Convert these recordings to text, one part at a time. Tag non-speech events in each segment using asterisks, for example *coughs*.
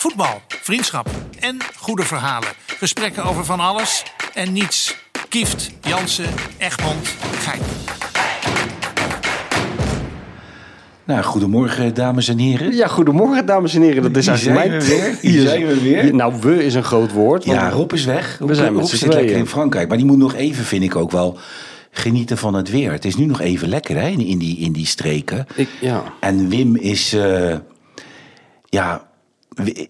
Voetbal, vriendschap en goede verhalen. Gesprekken over van alles en niets. Kieft, Jansen, Egmond, Gein. Nou, goedemorgen dames en heren. Ja, goedemorgen dames en heren. Dat is eigenlijk zijn mijn... we weer. Hier zijn we weer. Nou, we is een groot woord. want- Ja, Rob is weg. Rob, zijn met Rob zit lekker in Frankrijk. Maar die moet nog even, vind ik ook wel, genieten van het weer. Het is nu nog even lekker hè, in, die, in die streken. Ik, ja. En Wim is... eh, ja,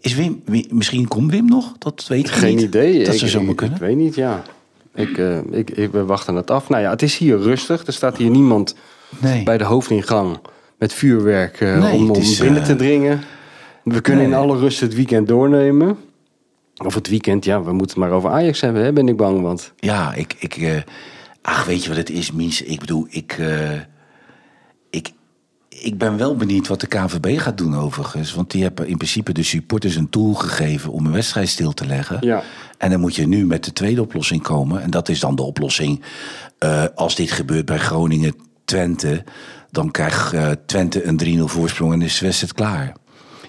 is Wim... Misschien komt Wim nog? Dat weet ik Geen niet. idee. Dat ik, zou zomaar kunnen. Ik weet niet, ja. Ik, eh, ik, ik, we wachten het af. Nou ja, het is hier rustig. Er staat hier niemand Nee. bij de hoofdingang met vuurwerk eh, Nee, om, is, binnen eh, te dringen. We kunnen nee. in alle rust het weekend doornemen. Of het weekend, ja, we moeten het maar over Ajax hebben, hè, ben ik bang. Want Ja, ik... ik eh, ach, weet je wat het is, Mies? Ik bedoel, ik... eh, ik ik ben wel benieuwd wat de KVB gaat doen overigens. Want die hebben in principe de supporters een tool gegeven om een wedstrijd stil te leggen. Ja. En dan moet je nu met de tweede oplossing komen. En dat is dan de oplossing. eh, als dit gebeurt bij Groningen-Twente, dan krijgt eh, Twente een 3-0 voorsprong en is de wedstrijd klaar.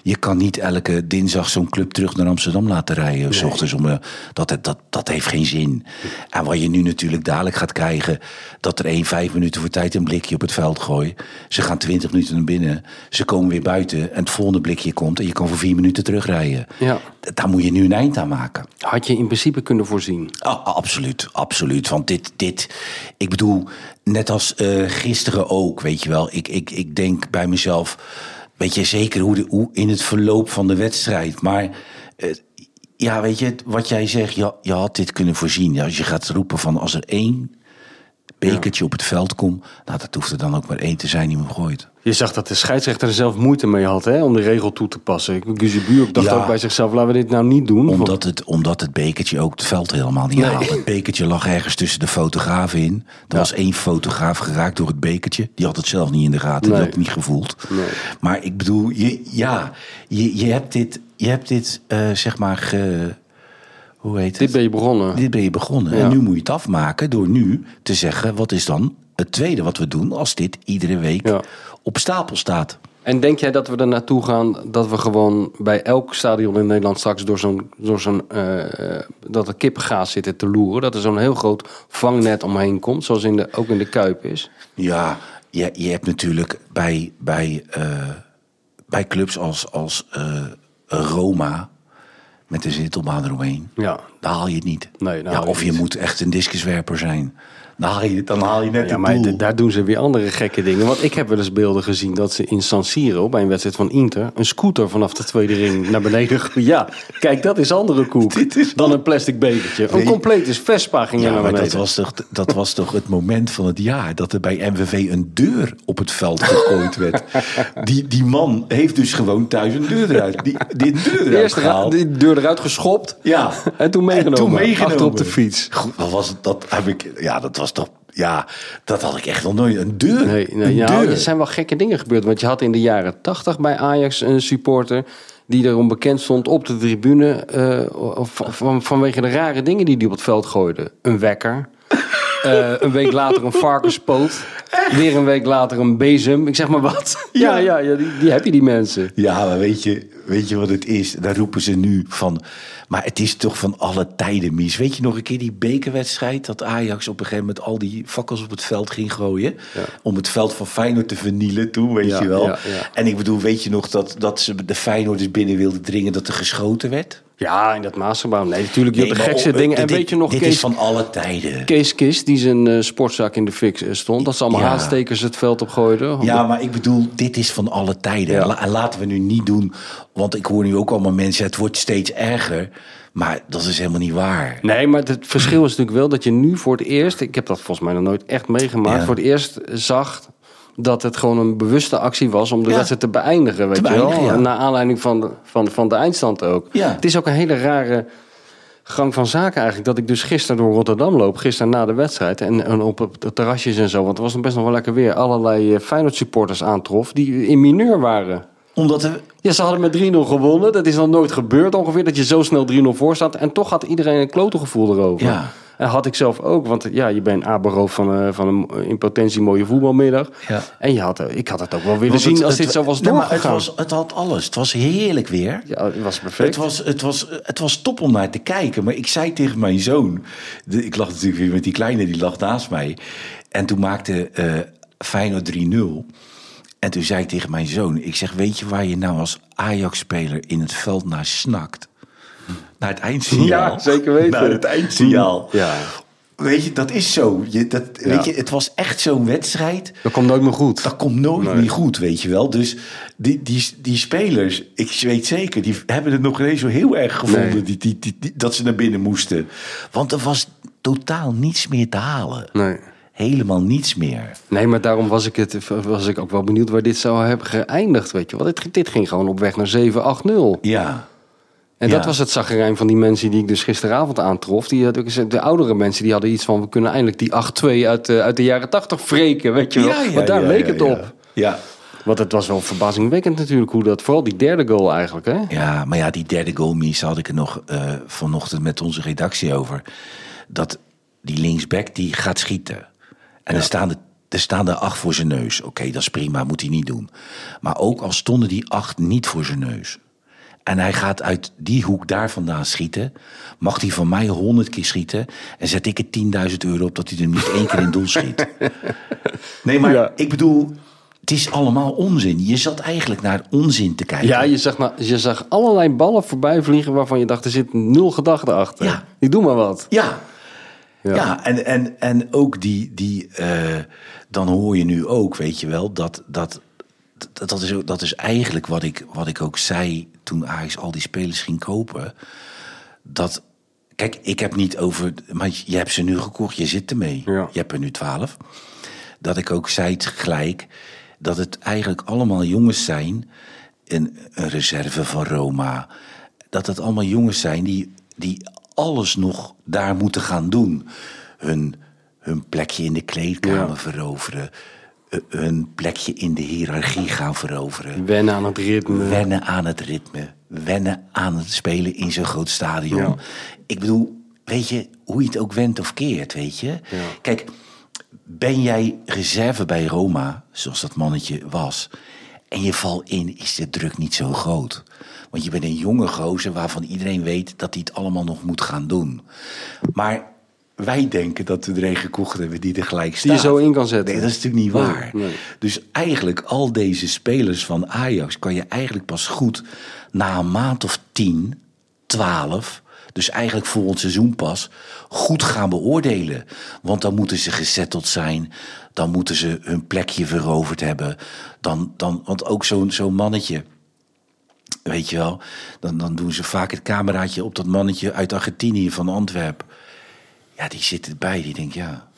Je kan niet elke dinsdag zo'n club terug naar Amsterdam laten rijden. s ochtends om, eh, dat, dat, dat heeft geen zin. En wat je nu natuurlijk dadelijk gaat krijgen... dat er één vijf minuten voor tijd een blikje op het veld gooien. Ze gaan twintig minuten naar binnen. Ze komen weer buiten en het volgende blikje komt... en je kan voor vier minuten terugrijden. Ja. Daar moet je nu een eind aan maken. had je in principe kunnen voorzien. Ah, absoluut, absoluut. Want dit, dit ik bedoel, net als eh, gisteren ook, weet je wel. Ik, ik, ik denk bij mezelf, weet je zeker hoe, de, hoe in het verloop van de wedstrijd. Maar eh, ja, weet je, wat jij zegt, je, je had dit kunnen voorzien. Als je gaat roepen van als er één bekertje op het veld komt, nou dat hoeft er dan ook maar één te zijn die hem gooit. Je zag dat de scheidsrechter er zelf moeite mee had hè, om de regel toe te passen. Buurk dacht Ja. ook bij zichzelf, laten we dit nou niet doen. Omdat het, omdat het bekertje ook het veld helemaal niet Nee. haalde. Het bekertje lag ergens tussen de fotografen in. Er was één fotograaf geraakt door het bekertje. Die had het zelf niet in de gaten. Nee. Die had het niet gevoeld. Nee. Maar ik bedoel, je, ja, je, je hebt dit, je hebt dit eh, zeg maar, ge, hoe heet het? Dit ben je begonnen. Dit ben je begonnen. Ja. En nu moet je het afmaken door nu te zeggen... wat is dan het tweede wat we doen als dit iedere week Ja. op stapel staat? En denk jij dat we er naartoe gaan dat we gewoon bij elk stadion in Nederland straks door zo'n, door zo'n eh, dat er kippengaas zitten te loeren? Dat er zo'n heel groot vangnet omheen komt, zoals in de, ook in de Kuip is? Ja, je, je hebt natuurlijk bij, bij, eh, bij clubs als, als eh, Roma met de zittelbaan eromheen. Ja. Daar haal je het niet. Nee, ja, je of je niet. moet echt een discuswerper zijn. Dan haal je, dan haal je net Ja, het maar daar doen ze weer andere gekke dingen. Want ik heb wel eens beelden gezien dat ze in San Siro, bij een wedstrijd van Inter, een scooter vanaf de tweede ring naar beneden *laughs* gooien. Ja, kijk, dat is andere koek *laughs* Dit is dan een plastic bekertje. Een Nee. complete Vespa ging er Ja, naar maar beneden. dat was, toch, dat was toch het moment van het jaar dat er bij MVV een deur op het veld gegooid werd. *laughs* Die, die man heeft dus gewoon thuis een deur eruit. Die, die deur eruit Eerst gehaald. die deur eruit geschopt. Ja. En toen meegenomen. toen meegenomen. Achter op de fiets. Goed, wat was het? Dat heb ik. Ja, dat was toch. Ja, dat had ik echt nog nooit. Een deur. Nee, nee een nou, deur. er zijn wel gekke dingen gebeurd. Want je had in de jaren tachtig bij Ajax een supporter... die erom bekend stond op de tribune... eh, van, vanwege de rare dingen die hij op het veld gooide. Een wekker. *laughs* Eh, een week later een varkenspoot. Weer een week later een bezem. Ik zeg maar wat. Ja, ja, ja die, die heb je, die mensen. Ja, maar weet je, weet je wat het is? Daar roepen ze nu van. Maar het is toch van alle tijden, Mies. Weet je nog een keer die bekerwedstrijd? Dat Ajax op een gegeven moment al die fakkels op het veld ging gooien. Om het veld van Feyenoord te vernielen toen, weet Ja, je wel. ja, ja. En ik bedoel, weet je nog dat, dat ze de Feyenoorders binnen wilden dringen dat er geschoten werd? Ja, in dat Maasgebouw. Nee, natuurlijk. Je Nee, de gekste oh, dingen. En dit- weet je nog, Dit Kees, is van alle tijden. Kees Kist, die zijn eh, sportzak in de fik eh, stond. Dat ze allemaal Ja. haatstekers het veld opgooiden. Ja, maar ik bedoel, dit is van alle tijden. Ja. En laten we nu niet doen, want ik hoor nu ook allemaal mensen, het wordt steeds erger. Maar dat is helemaal niet waar. Nee, maar het verschil is natuurlijk wel dat je nu voor het eerst... Ik heb dat volgens mij nog nooit echt meegemaakt. Ja. Voor het eerst zag dat het gewoon een bewuste actie was... om de Ja. wedstrijd te beëindigen, weet je wel. ja. Naar aanleiding van de, van, van de eindstand ook. Ja. Het is ook een hele rare gang van zaken eigenlijk. Dat ik dus gisteren door Rotterdam loop, gisteren na de wedstrijd... en, en op, op de terrasjes en zo, want het was nog best nog wel lekker weer... allerlei eh, Feyenoord supporters aantrof die in mineur waren... Omdat er, Ja, ze hadden met 3-0 gewonnen. Dat is nog nooit gebeurd ongeveer, dat je zo snel 3-0 voor staat. En toch had iedereen een klote gevoel erover. Ja. En had ik zelf ook, want ja, je bent aberoof van, eh, van een in potentie mooie voetbalmiddag. Ja. En je had, eh, ik had het ook wel willen Want zien het- als het- dit zo was nee, doorgegaan. het, was, het had alles. Het was heerlijk weer. Ja, het was perfect. Het was, het, was, het was top om naar te kijken. Maar ik zei tegen mijn zoon... de- ik lag natuurlijk weer met die kleine, die lag naast mij. En toen maakte eh Feyenoord 3-0. En toen zei ik tegen mijn zoon... Ik zeg, weet je waar je nou als Ajax-speler in het veld naar snakt? Naar het eindsignaal. Ja, zeker weten. Naar het eindsignaal. Ja. Weet je, dat is zo. Je, dat, weet je, het was echt zo'n wedstrijd... Dat komt nooit meer goed. Dat komt nooit Nee. meer goed, weet je wel. Dus die, die, die spelers, ik weet zeker, die hebben het nog ineens zo heel erg gevonden Nee. die, die, die, die- dat ze naar binnen moesten. Want er was totaal niets meer te halen. Nee. Helemaal niets meer. Nee, maar daarom was ik, het, was ik ook wel benieuwd waar dit zou hebben geëindigd, weet je wel. Dit, dit ging gewoon op weg naar 7-8-0. Ja, En Ja. dat was het zagrijn van die mensen die ik dus gisteravond aantrof. Die had ook de oudere mensen die hadden iets van... we kunnen eindelijk die 8-2 uit, de- uit de jaren 80 wreken, weet je wel. ja, ja Want daar leek het op. Ja. Want het was wel verbazingwekkend natuurlijk hoe dat... vooral die derde goal eigenlijk, hè? ja, maar ja, die derde goal, Mies, had ik er nog eh, vanochtend met onze redactie over. Dat die linksback, die gaat schieten. En er, staan de, er staan er acht voor zijn neus. Oké, dat is prima, moet hij niet doen. Maar ook al stonden die acht niet voor zijn neus. En hij gaat uit die hoek daar vandaan schieten. Mag hij van mij honderd keer schieten. En zet ik er 10.000 euro op dat hij er niet één keer in doel schiet. *laughs* Nee, maar Ja. ik bedoel, het is allemaal onzin. Je zat eigenlijk naar onzin te kijken. Ja, je zag, nou, je zag allerlei ballen voorbij vliegen... waarvan je dacht, er zit nul gedachte achter. Ja. Ik doe maar wat. Ja, Ja. ja. en, en, en ook die, die eh, dan hoor je nu ook, weet je wel, dat, dat, dat, dat, is, ook- dat is eigenlijk wat ik, wat ik ook zei toen Ajax al die spelers ging kopen. Dat, kijk, ik heb niet over, maar je hebt ze nu gekocht, je zit ermee. Ja. Je hebt er nu twaalf. Dat ik ook zei gelijk, dat het eigenlijk allemaal jongens zijn, een, een reserve van Roma, dat het allemaal jongens zijn die, die alles nog daar moeten gaan doen. Hun, hun plekje in de kleedkamer Ja. veroveren, eh, hun plekje in de hiërarchie gaan veroveren. Wennen aan het ritme. Wennen aan het ritme. Wennen aan het spelen in zo'n groot stadion. Ja. Ik bedoel, weet je, hoe je het ook wendt of keert, weet je. Kijk, ben jij reserve bij Roma, zoals dat mannetje was... en je valt in, is de druk niet zo groot. Want je bent een jonge gozer waarvan iedereen weet... dat hij het allemaal nog moet gaan doen. Maar wij denken dat we er een gekocht hebben die er gelijk staat. Die je zo in kan zetten. Nee, dat is natuurlijk niet waar. nee. Dus eigenlijk al deze spelers van Ajax kan je eigenlijk pas goed na een maand of 10, 12, dus eigenlijk volgend seizoen pas, goed gaan beoordelen. Want dan moeten ze gezetteld zijn, dan moeten ze hun plekje veroverd hebben. Dan, dan, want ook zo'n zo'n mannetje, weet je wel, dan, dan doen ze vaak het cameraatje op dat mannetje uit Argentinië van Antwerpen. Ja, die zit erbij, die denkt ja.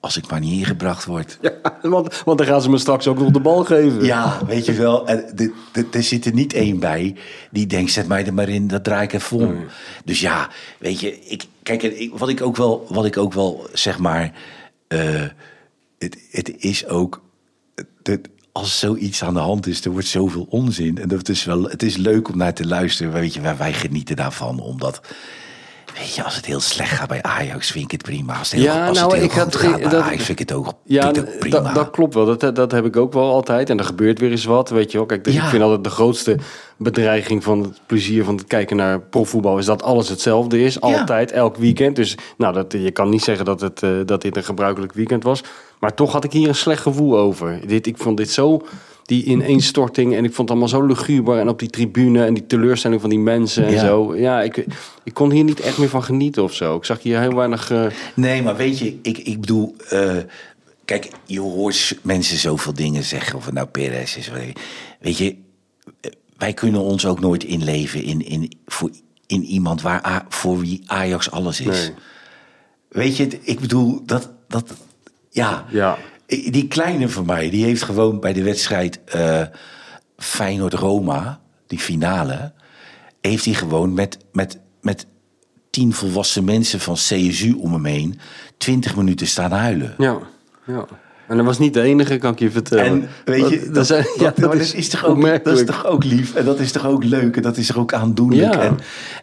Als ik maar niet ingebracht word. Ja, want, want dan gaan ze me straks ook nog de bal geven. Ja, weet je wel. Er zit er niet één bij die denkt, zet mij er maar in, dat draai ik even om. Dus ja, weet je, ik, kijk, ik, wat, ik ook wel, wat ik ook wel, zeg maar, eh, het, het is ook, als zoiets aan de hand is, er wordt zoveel onzin. En dat is wel, het is leuk om naar te luisteren, weet je, wij, wij genieten daarvan, omdat... Weet je, als het heel slecht gaat bij Ajax, vind ik het prima. Als het heel, Ja, als nou, het heel ik had- gaat bij dat- Ajax, vind ik het ook, Ja, ik ook prima. dat, dat klopt wel. Dat, dat heb ik ook wel altijd. En er gebeurt weer eens wat, weet je wel. Kijk, Ja. ik vind altijd de grootste bedreiging van het plezier van het kijken naar profvoetbal... is dat alles hetzelfde is, altijd, elk weekend. Dus nou, dat, je kan niet zeggen dat, het, eh, dat dit een gebruikelijk weekend was. Maar toch had ik hier een slecht gevoel over. Dit, ik vond dit zo, die ineenstorting... en ik vond het allemaal zo luguber. En op die tribune en die teleurstelling van die mensen en Ja. zo. Ja, ik, ik kon hier niet echt meer van genieten of zo. Ik zag hier heel weinig... eh, Nee, maar weet je, ik, ik bedoel... eh, kijk, je hoort mensen zoveel dingen zeggen. Of het nou Perez is. weet je. Eh, wij kunnen ons ook nooit inleven in, in, voor, in iemand waar, voor wie Ajax alles is. Nee. Weet je, ik bedoel, dat... dat ja, Ja. I- die kleine van mij, die heeft gewoon bij de wedstrijd eh Feyenoord-Roma, die finale... heeft hij gewoon met, met, met tien volwassen mensen van CSU om hem heen... twintig minuten staan huilen. ja, ja. En dat was niet de enige, kan ik je vertellen. En weet je, dat, zijn- dat- *laughs* dat is, toch ook, dat is toch ook lief en dat is toch ook leuk en dat is toch ook aandoenlijk. Ja. En,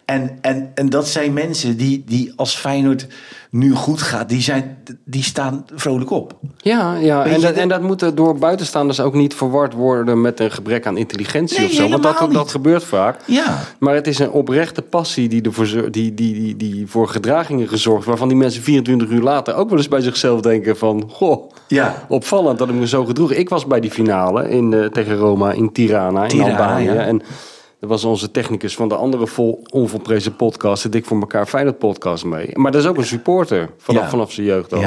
en, en, en dat zijn mensen die, die als Feyenoord nu goed gaat, die, zijn, die staan vrolijk op. Ja, ja. En, je, dat, en dat moet door buitenstaanders ook niet verward worden met een gebrek aan intelligentie Nee, of zo. Want dat, dat gebeurt vaak. Ja. Maar het is een oprechte passie die, ervoor, die, die, die, die voor gedragingen gezorgd, waarvan die mensen 24 uur later ook wel eens bij zichzelf denken van, goh, Ja. Opvallend dat ik me zo gedroeg. Ik was bij die finale in, eh, tegen Roma in Tirana, in Albanië. ja. En dat was onze technicus van de andere vol onvolprezen podcast, de Dik voor elkaar Feyenoord podcast mee. Maar dat is ook een supporter vanaf, vanaf zijn jeugd al.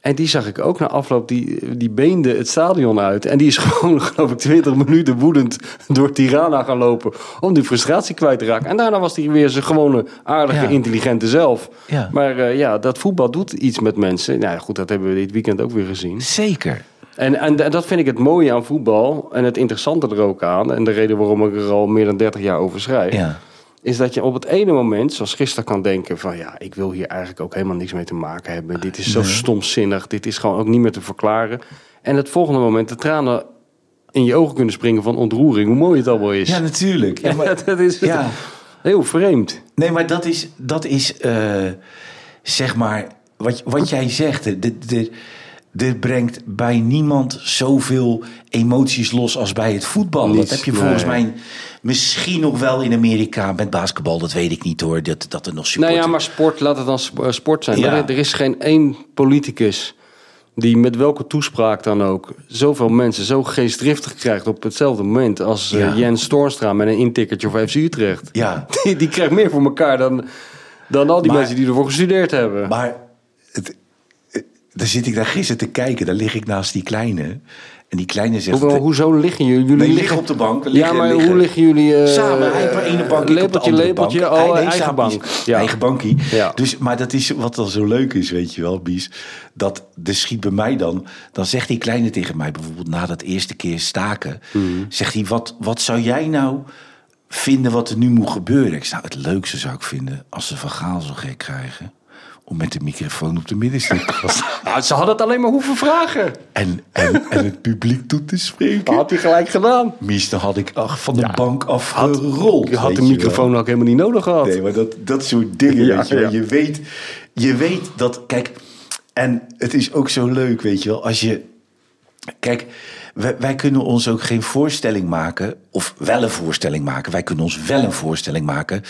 En die zag ik ook na afloop, die, die beende het stadion uit. En die is *laughs* gewoon, geloof ik, 20 minuten woedend door Tirana gaan lopen. Om die frustratie kwijt te raken. En daarna was hij weer zijn gewone, aardige, Ja. intelligente zelf. Ja. Maar eh, ja, dat voetbal doet iets met mensen. Nou ja, goed, dat hebben we dit weekend ook weer gezien. Zeker. En, en d- dat vind ik het mooie aan voetbal. En het interessante er ook aan. En de reden waarom ik er al meer dan 30 jaar over schrijf. Ja. Is dat je op het ene moment, zoals gisteren, kan denken: van ja, ik wil hier eigenlijk ook helemaal niks mee te maken hebben. Dit is zo stomzinnig. Dit is gewoon ook niet meer te verklaren. En het volgende moment de tranen in je ogen kunnen springen van ontroering. Hoe mooi het allemaal is. Ja, natuurlijk. Ja, maar, *laughs* dat is ja. heel vreemd. Nee, maar dat is, dat is eh, zeg maar, wat, wat jij zegt. hè, Dit, dit, brengt bij niemand zoveel emoties los als bij het voetbal. Dat heb je volgens nee. mij misschien nog wel in Amerika met basketbal. Dat weet ik niet hoor, dat, dat er nog Nou supporters... ja, maar sport, laat het dan eh, sport zijn. Ja. Er, er is geen één politicus die met welke toespraak dan ook zoveel mensen zo geestdriftig krijgt op hetzelfde moment als eh, Ja. Jens Toornstra met een intikkertje of FC Utrecht. Ja, *laughs* Die, die krijgt meer voor elkaar dan, dan al die Maar- mensen die ervoor gestudeerd hebben. maar het, dan zit ik daar gisteren te kijken. Dan lig ik naast die kleine. En die kleine zegt... Hoe, hoezo liggen jullie? jullie Nee, liggen liggen op de bank. We ja, liggen- maar liggen- hoe liggen jullie? eh, Samen, hij op de ene bank, ik op de lepeltje, andere lepeltje, bank. oh, nee, eigen bank. Ja. Eigen bankie. Ja. Dus, maar dat is wat dan zo leuk is, weet je wel, Bies. Dat de schiet bij mij dan. Dan zegt die kleine tegen mij bijvoorbeeld na dat eerste keer staken. Mhm. Zegt hij, wat, wat zou jij nou vinden wat er nu moet gebeuren? Ik zou het leukste zou ik vinden als ze Van Gaal zo gek krijgen. Om met de microfoon op de middenstip. Nou, ze hadden het alleen maar hoeven vragen. en, en, en het publiek toe te Dat spreken. had hij gelijk gedaan. Mies, dan had ik ach, van de bank afgerold. Je had de wel. microfoon ook helemaal niet nodig gehad. Nee, maar dat, dat soort dingen, Ja, weet je ja. Je weet, je weet dat, kijk, en het is ook zo leuk, weet je wel, als je, kijk, wij, wij kunnen ons ook geen voorstelling maken, of wel een voorstelling maken. Wij kunnen ons wel een voorstelling maken.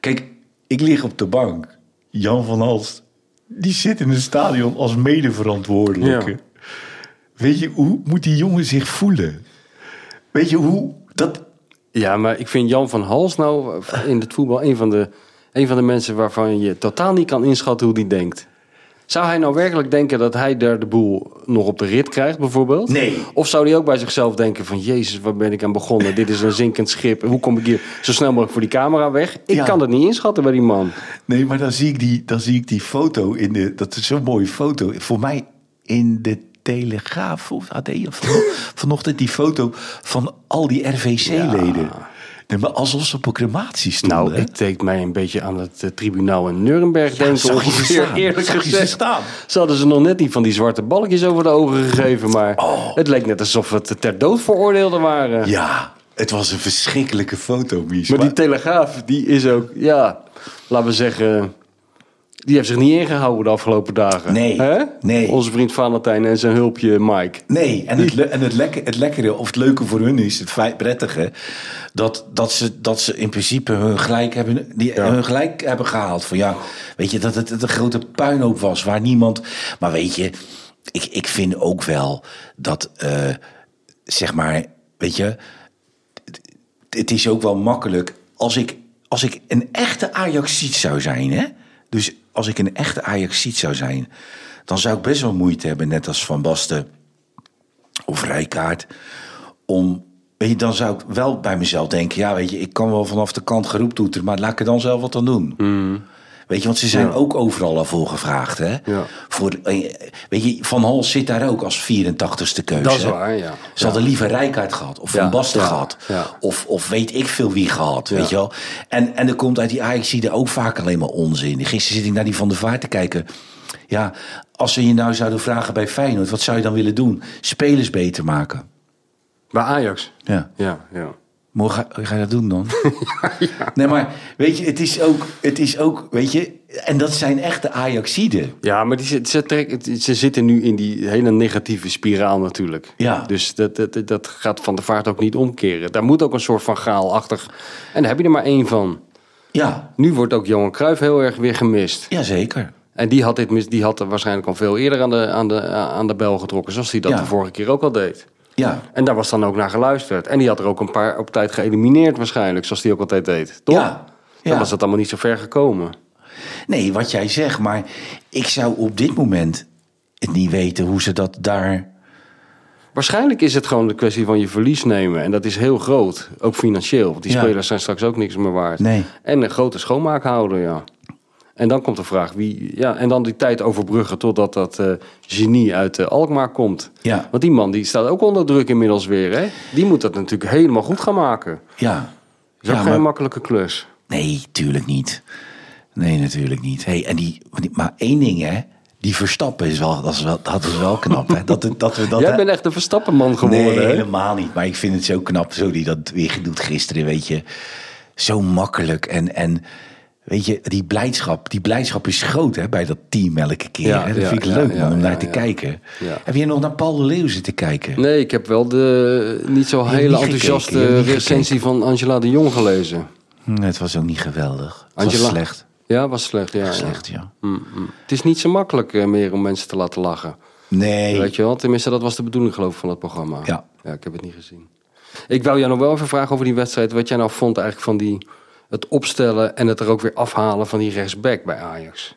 Kijk, ik lig op de bank. Jan van Halst, die zit in het stadion als medeverantwoordelijke. Ja. Weet je, hoe moet die jongen zich voelen? Weet je, hoe, dat, Ja, maar ik vind Jan van Hals nou in het voetbal een van de, een van de mensen waarvan je totaal niet kan inschatten hoe die denkt. Zou hij nou werkelijk denken dat hij daar de boel nog op de rit krijgt, bijvoorbeeld? Nee. Of zou hij ook bij zichzelf denken van... Jezus, waar ben ik aan begonnen? Dit is een zinkend schip. Hoe kom ik hier zo snel mogelijk voor die camera weg? Ik Ja. kan dat niet inschatten bij die man. Nee, maar dan zie ik die, dan zie ik die foto in de. Dat is zo'n mooie foto. Voor mij in de Telegraaf of AD of van- *laughs* vanochtend die foto van al die RVC-leden. Nee, maar alsof ze op een crematie stonden. Nou, hè? het deed mij een beetje aan het eh, tribunaal in Nuremberg denken. je ze ongeveer? Eerlijk Zag je ze gezegd. staan? Ze hadden ze nog net niet van die zwarte balkjes over de ogen gegeven. Maar Oh. het leek net alsof het ter dood veroordeelden waren. Ja, het was een verschrikkelijke foto, Mies. Maar die Maar- Telegraaf, die is ook, ja, laten we zeggen... Die heeft zich niet ingehouden de afgelopen dagen. Nee, Hè? nee. Onze vriend Valentijn en zijn hulpje Mike. Nee, en het, en het, lekker, het lekkere of het leuke voor hun is, het feit, prettige, dat, dat, ze, dat ze in principe hun gelijk hebben, die, hun gelijk hebben gehaald. Van ja, weet je, dat het, het een grote puinhoop was waar niemand. Maar weet je, ik, ik vind ook wel dat, eh, zeg maar, weet je, het, het is ook wel makkelijk als ik, als ik een echte Ajaxiet zou zijn, hè? Dus als ik een echte Ajaxiet zou zijn, dan zou ik best wel moeite hebben, net als Van Basten of Rijkaard, om. Dan zou ik wel bij mezelf denken: ja, weet je, ik kan wel vanaf de kant geroep toeteren, maar laat ik er dan zelf wat aan doen. Weet je, want ze zijn Ja. ook overal al voor gevraagd. Hè? Ja. Voor, eh, weet je, Van Hal zit daar ook als 84ste keuze. Dat is waar, ja. Ze hadden liever Rijkaard gehad, of Van Basten gehad. Of, of weet ik veel wie gehad, weet je wel. En, en er komt uit die ajax er ook vaak alleen maar onzin. Gisteren zit ik naar die Van der Vaart te kijken. Ja, als ze je nou zouden vragen bij Feyenoord, wat zou je dan willen doen? Spelers beter maken. Bij Ajax. Ja. Ja, ja. Morgen ga, ga je dat doen dan? *laughs* Nee, maar weet je, het is ook, het is ook, weet je, en dat zijn echte Ajaxiden. Ja, maar die, ze, ze, trekken- ze zitten nu in die hele negatieve spiraal natuurlijk. Ja. Dus dat, dat, dat gaat Van de Vaart ook niet omkeren. Daar moet ook een soort van gaalachtig... En daar heb je er maar één van. Ja, Nu wordt ook Johan Cruijff heel erg weer gemist. ja zeker. En die had, dit mis, die had er waarschijnlijk al veel eerder aan de, aan de, aan de bel getrokken. Zoals hij dat Ja. de vorige keer ook al deed. Ja, En daar was dan ook naar geluisterd. En die had er ook een paar op tijd geëlimineerd waarschijnlijk. Zoals hij ook altijd deed. Toch? Ja. Dan was het allemaal niet zo ver gekomen. nee, wat jij zegt, maar ik zou op dit moment het niet weten hoe ze dat daar... Waarschijnlijk is het gewoon de kwestie van je verlies nemen. En dat is heel groot. Ook financieel. Want die Ja. spelers zijn straks ook niks meer waard. Nee. En een grote schoonmaakhouder, ja. En dan komt de vraag wie. Ja, en dan die tijd overbruggen totdat dat eh, genie uit eh, Alkmaar komt. Ja. Want die man die staat ook onder druk inmiddels weer. Hè? Die moet dat natuurlijk helemaal goed gaan maken. Ja, Dat is ja geen maar, makkelijke klus. nee, tuurlijk niet. Nee, natuurlijk niet. Hey, en die, maar één ding, hè. Die Verstappen is wel, dat is wel, dat is wel knap, hè. Dat, dat we dat, Jij bent echt een Verstappenman geworden. Nee, hè? helemaal niet. Maar ik vind het zo knap, zo die dat weer doet gisteren, weet je. Zo makkelijk. En, en weet je, die blijdschap, die blijdschap is groot hè, bij dat team elke keer. Ja. Dat ja, vind ik ja, leuk, man, om naar te kijken. Heb je nog naar Paul de Leeuw zitten kijken? Nee, ik heb wel de niet zo hele enthousiaste gekeken, recensie van Angela de Jong gelezen. Hm, Het was ook niet geweldig. Het Angela- was slecht. Ja, was slecht. Ja. Slecht, ja. Mm, mm. Het is niet zo makkelijk eh, meer om mensen te laten lachen. Nee. Weet je wel? Tenminste, dat was de bedoeling geloof ik van het programma. Ja. ja, ik heb het niet gezien. Ik wou jou nog wel even vragen over die wedstrijd. Wat jij nou vond eigenlijk van die, het opstellen en het er ook weer afhalen van die rechtsback bij Ajax.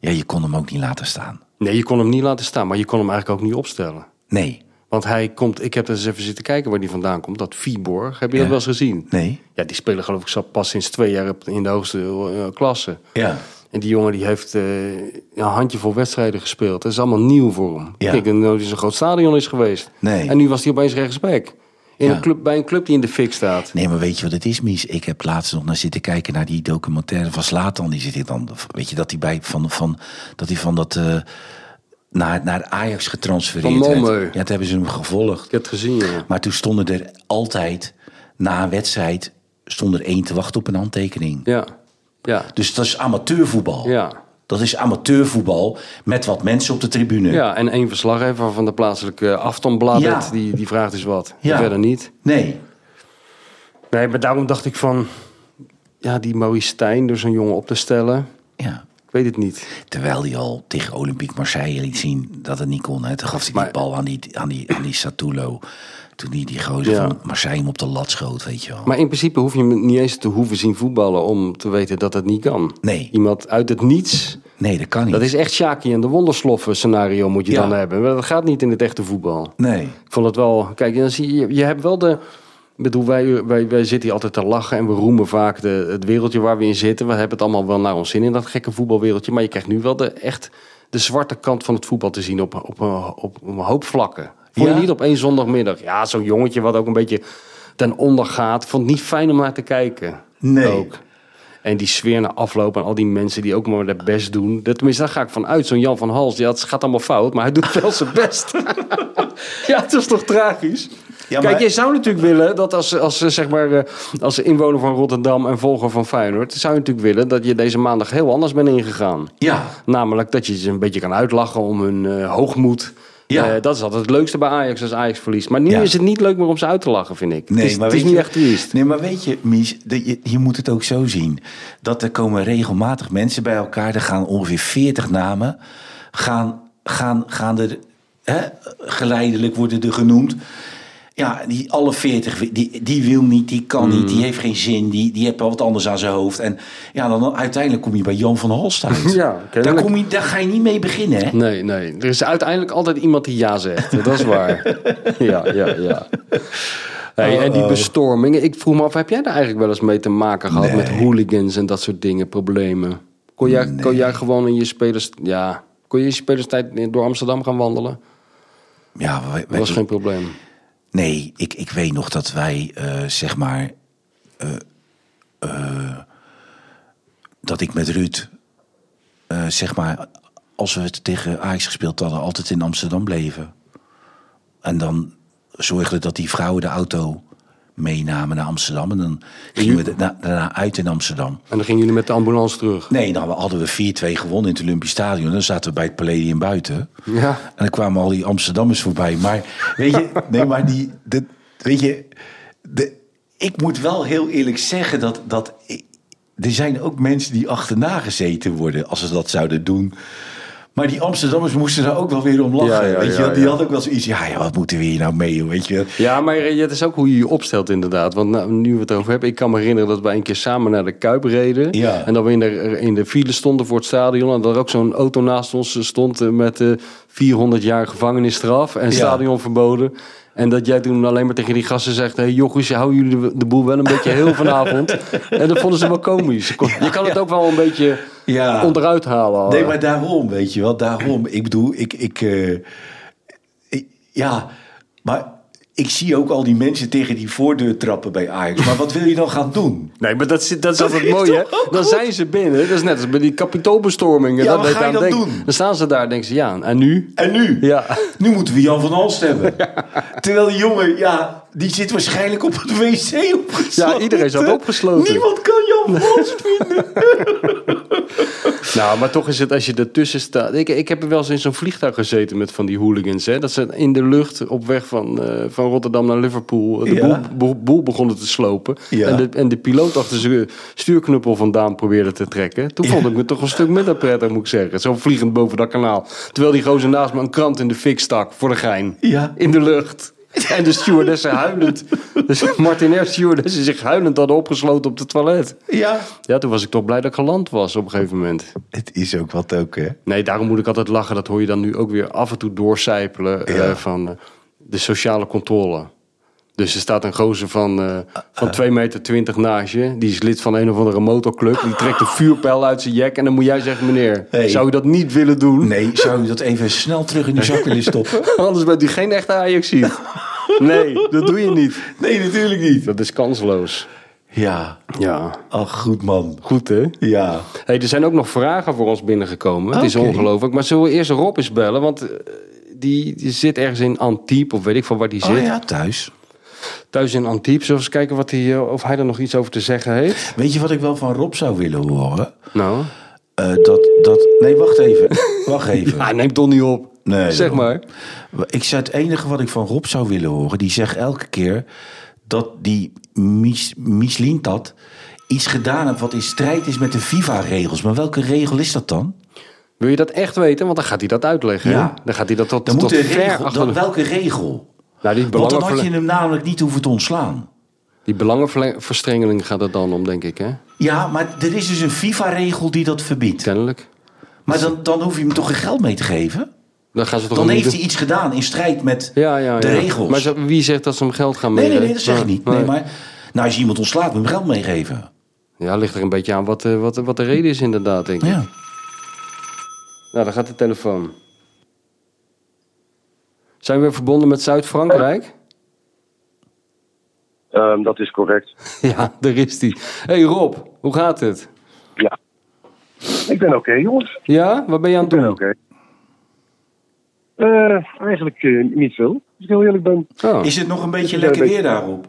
Ja, je kon hem ook niet laten staan. Nee, je kon hem niet laten staan, maar je kon hem eigenlijk ook niet opstellen. Nee. Want hij komt, ik heb er eens even zitten kijken waar die vandaan komt. Dat Viborg, heb je Ja. dat wel eens gezien? Nee. Ja, die spelen geloof ik pas sinds twee jaar in de hoogste eh, klasse. Ja. En die jongen die heeft eh, een handjevol wedstrijden gespeeld. Dat is allemaal nieuw voor hem. Ja. Hij nooit in zo'n groot stadion is geweest. Nee. En nu was hij opeens rechtsback. In Ja. een club, bij een club die in de fik staat. Nee, maar weet je wat het is, Mies? Ik heb laatst nog naar zitten kijken naar die documentaire van Slatan. Die zit hier dan, weet je, dat hij bij van, van dat hij van dat eh, naar, naar Ajax getransfereerd Van werd. Ja, dat hebben ze hem gevolgd. Ik heb het gezien, ja. Maar toen stonden er altijd na een wedstrijd stond er één te wachten op een handtekening. Ja, ja, Dus dat is amateurvoetbal. ja. Dat is amateurvoetbal met wat mensen op de tribune. ja. En één verslaggever van de plaatselijke Aftonbladet, Ja. die, die vraagt dus wat. Ja. Verder niet. Nee. Nee, maar daarom dacht ik van... Ja, die Maurice Stijn, dus een jongen op te stellen. Ja. Ik weet het niet. Terwijl hij al tegen Olympique Marseille liet zien dat het niet kon. Hè. Toen gaf hij Maar- die bal aan die, aan die, aan die Satulo. Toen hij die gozer Ja. van Marseille hem op de lat schoot, weet je wel. Maar in principe hoef je hem niet eens te hoeven zien voetballen... om te weten dat het niet kan. Nee. Iemand uit het niets... Nee, dat kan niet. Dat is echt Shaki en de Wondersloffen scenario moet je Ja. dan hebben. Maar dat gaat niet in het echte voetbal. Nee. Ik vond het wel... Kijk, dan zie je, je hebt wel de... Ik bedoel, wij, wij, wij zitten hier altijd te lachen en we roemen vaak de, het wereldje waar we in zitten. We hebben het allemaal wel naar ons zin in dat gekke voetbalwereldje. Maar je krijgt nu wel de, echt de zwarte kant van het voetbal te zien op, op, op, op een hoop vlakken. Vond Ja? je niet op één zondagmiddag? Ja, zo'n jongetje wat ook een beetje ten onder gaat. Vond het niet fijn om naar te kijken. Nee. Ook. En die sfeer na afloop en al die mensen die ook maar hun best doen. Dat, tenminste, daar ga ik van uit. Zo'n Jan van Hals, ja, het gaat allemaal fout, maar hij doet wel zijn best. *laughs* ja, het is toch tragisch? Ja, Kijk, maar- je zou natuurlijk willen dat als, als, eh, zeg maar, eh, als inwoner van Rotterdam en volger van Feyenoord... zou je natuurlijk willen dat je deze maandag heel anders bent ingegaan. Ja. Namelijk dat je ze een beetje kan uitlachen om hun eh, hoogmoed. Ja. Eh, dat is altijd het leukste bij Ajax als Ajax verliest. Maar nu Ja. is het niet leuk meer om ze uit te lachen, vind ik. Nee, het is, maar het is niet je- echt triest. Nee, maar weet je, Mies, je moet het ook zo zien. Dat er komen regelmatig mensen bij elkaar. Er gaan ongeveer 40 namen. Gaan, gaan, gaan er, hè, geleidelijk worden er genoemd. Ja, die alle 40, die, die wil niet, die kan niet, Mm. die heeft geen zin, die, die heeft wel wat anders aan zijn hoofd. En ja, dan uiteindelijk kom je bij Jan van Halst uit. *laughs* Ja, daar, kom je, daar ga je niet mee beginnen, hè? Nee, nee. Er is uiteindelijk altijd iemand die ja zegt. Dat is waar. *laughs* ja, ja, ja. Hey, en die bestormingen. Ik vroeg me af, heb jij daar eigenlijk wel eens mee te maken gehad Nee. met hooligans en dat soort dingen, problemen? Kon jij, kon jij gewoon in je spelers... Ja, kon je in je spelerstijd door Amsterdam gaan wandelen? Ja, Dat was geen probleem. Nee, ik, ik weet nog dat wij, eh, zeg maar. eh, eh, dat ik met Ruud, zeg maar. Als we het tegen Ajax gespeeld hadden, altijd in Amsterdam bleven. En dan zorgde dat die vrouwen de auto meenamen naar Amsterdam. En dan gingen we da- daarna uit in Amsterdam. En dan gingen jullie met de ambulance terug. Nee, dan hadden we 4-2 gewonnen in het Olympisch Stadion. Dan zaten we bij het Palladium buiten. Ja. En dan kwamen al die Amsterdammers voorbij. Maar weet je, nee, maar die, de, weet je, de, ik moet wel heel eerlijk zeggen dat, dat er zijn ook mensen die achterna gezeten worden als ze dat zouden doen. Maar die Amsterdammers moesten daar ook wel weer om lachen. Ja, ja, weet je, ja, die hadden ook wel zoiets. Ja, ja, wat moeten we hier nou mee? Weet je? Ja, maar het is ook hoe je je opstelt inderdaad. Want nou, nu we het over hebben, ik kan me herinneren dat we een keer samen naar de Kuip reden. En dat we in de, in de file stonden voor het stadion. En dat er ook zo'n auto naast ons stond eh, met de 400 jaar gevangenisstraf en stadion verboden. En dat jij toen alleen maar tegen die gasten zegt... Hey, jochies, houden jullie de, de boel wel een beetje heel vanavond? *laughs* en dat vonden ze wel komisch. Je kan het ook wel een beetje Ja. onderuit halen. Nee, maar daarom, weet je wel, daarom. Ik bedoel, ik, ik, eh, ik- ja, maar ik zie ook al die mensen tegen die voordeur trappen bij Ajax. Maar wat wil je dan gaan doen? Nee, maar dat, is- dat is altijd mooi, hè? Dan goed? zijn ze binnen. Dat is net als bij die kapitoolbestorming. Ja, Dat wat ga je dan denken. doen? Dan staan ze daar en denken ze, ja, en nu? En nu? Ja. Nu moeten we Jan van Alst hebben. *laughs* Terwijl die jongen, ja, die zit waarschijnlijk op het wc opgesloten. Ja, iedereen zat opgesloten. Niemand kan Jan Alst vinden. *laughs* Nou, maar toch is het als je ertussen staat. Ik, ik heb wel eens in zo'n vliegtuig gezeten met van die hooligans. Hè? Dat ze in de lucht op weg van, eh, van Rotterdam naar Liverpool de Ja. boel, boel, boel begonnen te slopen. Ja. En, de, en de piloot achter zijn stuurknuppel vandaan probeerde te trekken. Toen vond ik me toch een stuk minder prettig, moet ik zeggen. Zo vliegend boven dat kanaal. Terwijl die gozer naast me een krant in de fik stak voor de gein. Ja. In de lucht. *laughs* En de stewardessen huilend. Dus *laughs* Martinair stewardessen zich huilend hadden opgesloten op het toilet. Ja. Ja, toen was ik toch blij dat ik geland was op een gegeven moment. Het is ook wat ook, hè? Nee, daarom moet ik altijd lachen. Dat hoor je dan nu ook weer af en toe doorcijpelen eh, Ja. van eh, de sociale controle. Dus er staat een gozer van, eh van 2 meter 20 naast je. Die is lid van een of andere motorclub. Die trekt een vuurpijl uit zijn jek. En dan moet jij zeggen, meneer, Hey. zou je dat niet willen doen? Nee, zou je dat even snel terug in die zak willen stoppen? *laughs* Anders bent u geen echte ajax Nee, dat doe je niet. Nee, natuurlijk niet. Dat is kansloos. Ja. Ja, Ach, goed man. goed hè? Ja. Hey, er zijn ook nog vragen voor ons binnengekomen. Het is ongelooflijk. Maar zullen we eerst Rob eens bellen? Want eh, die, die zit ergens in Antibes, of weet ik van waar die zit. Oh ja, thuis. Thuis in Antibes. Zullen we eens kijken wat hij, eh, of hij er nog iets over te zeggen heeft? Weet je wat ik wel van Rob zou willen horen? Nou, Eh, dat, dat... Nee, wacht even. *laughs* Wacht even. hij neemt toch niet op. Nee, zeg maar. Ik zou het enige wat ik van Rob zou willen horen... die zegt elke keer dat die Mis, Mislintat iets gedaan heeft... wat in strijd is met de FIFA-regels. Maar welke regel is dat dan? Wil je dat echt weten? Want dan gaat hij dat uitleggen. hè? Ja. Dan gaat hij dat tot, Dan tot moet ver regel, achter dan, de- welke regel? Nou, die, Want dan had je hem namelijk niet hoeven te ontslaan. die belangenverstrengeling gaat het dan om, denk ik, hè? Ja, maar er is dus een FIFA-regel die dat verbiedt. Kennelijk. Maar dan, dan hoef je hem toch geen geld mee te geven? Dan gaan ze toch Dan heeft doen? hij iets gedaan in strijd met ja, ja, de ja. regels. Maar zo- wie zegt dat ze hem geld gaan nee, nee, meegeven? nee, dat zeg ik niet. Nee, maar nou, als je iemand ontslaat, moet je hem geld meegeven. Ja, ligt er een beetje aan wat, eh, wat, wat de reden is inderdaad, denk ik. Ja. Nou, dan gaat de telefoon. Zijn we verbonden met Zuid-Frankrijk? Ehm, dat is correct. *laughs* Ja, daar is die. hey Rob, hoe gaat het? Ja. Ik ben oké, jongens. Ja, wat ben je aan Ik het ben doen? oké. Eh, eigenlijk eh, niet veel, als ik heel eerlijk ben. Oh. Is het nog een beetje lekker weer daarop?